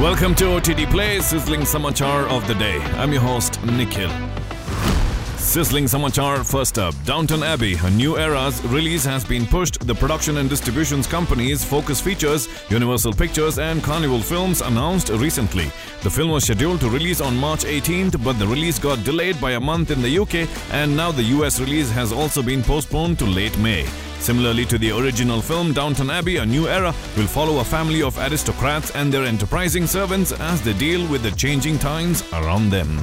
Welcome to OTT Play, Sizzling Samachar of the Day. I'm your host, Nikhil. Sizzling Samachar first up. Downton Abbey, a new era's release has been pushed. The production and distributions companies Focus Features, Universal Pictures, and Carnival Films announced recently. The film was scheduled to release on March 18th, but the release got delayed by a month in the UK, and now the US release has also been postponed to late May. Similarly to the original film, Downton Abbey A New Era will follow a family of aristocrats and their enterprising servants as they deal with the changing times around them.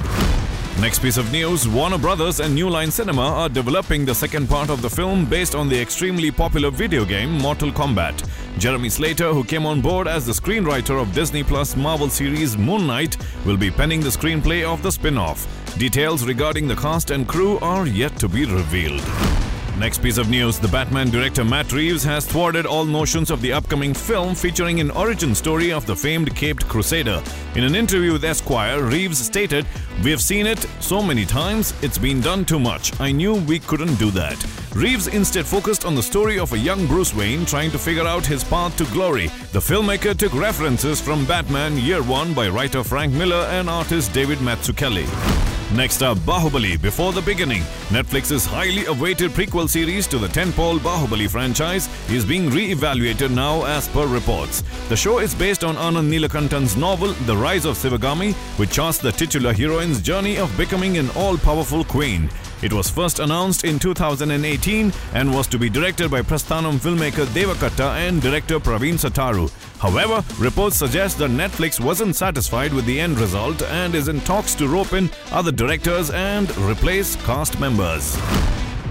Next piece of news Warner Brothers and New Line Cinema are developing the second part of the film based on the extremely popular video game Mortal Kombat. Jeremy Slater, who came on board as the screenwriter of Disney Plus Marvel series Moon Knight, will be penning the screenplay of the spin off. Details regarding the cast and crew are yet to be revealed. Next piece of news The Batman director Matt Reeves has thwarted all notions of the upcoming film featuring an origin story of the famed Caped Crusader. In an interview with Esquire, Reeves stated, We have seen it so many times, it's been done too much. I knew we couldn't do that. Reeves instead focused on the story of a young Bruce Wayne trying to figure out his path to glory. The filmmaker took references from Batman Year One by writer Frank Miller and artist David Mazzucchelli. Next up, Baahubali Before the Beginning. Netflix's highly awaited prequel series to the tentpole Baahubali franchise is being re-evaluated now as per reports. The show is based on Anand Neelakantan's novel The Rise of Sivagami, which charts the titular heroine's journey of becoming an all-powerful queen. It was first announced in 2018 and was to be directed by Prasthanam filmmaker Deva Katta and director Praveen Sattaru. However, reports suggest that Netflix wasn't satisfied with the end result and is in talks to rope in other directors and replace cast members.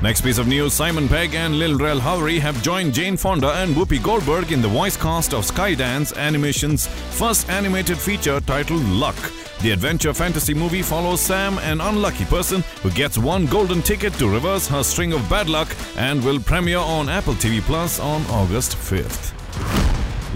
Next piece of news Simon Pegg and Lil Rel Howery have joined Jane Fonda and Whoopi Goldberg in the voice cast of Skydance Animation's first animated feature titled Luck. The adventure fantasy movie follows Sam, an unlucky person who gets one golden ticket to reverse her string of bad luck and will premiere on Apple TV Plus on August 5th.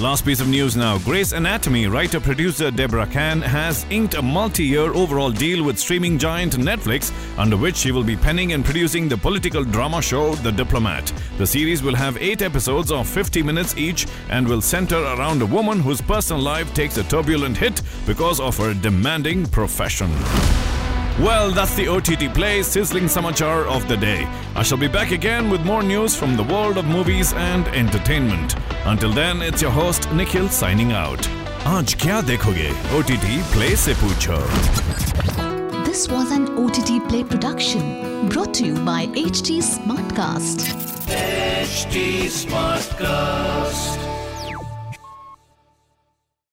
Last piece of news now. Grey's Anatomy writer producer Deborah Kahn has inked a multi year overall deal with streaming giant Netflix, under which she will be penning and producing the political drama show The Diplomat. The series will have eight episodes of 50 minutes each and will center around a woman whose personal life takes a turbulent hit because of her demanding profession. Well, that's the OTT Play sizzling samachar of the day. I shall be back again with more news from the world of movies and entertainment. Until then, it's your host Nikhil signing out. आज क्या देखोगे OTT Play से पूछो This was an OTT Play production brought to you by HT Smartcast. HT Smartcast.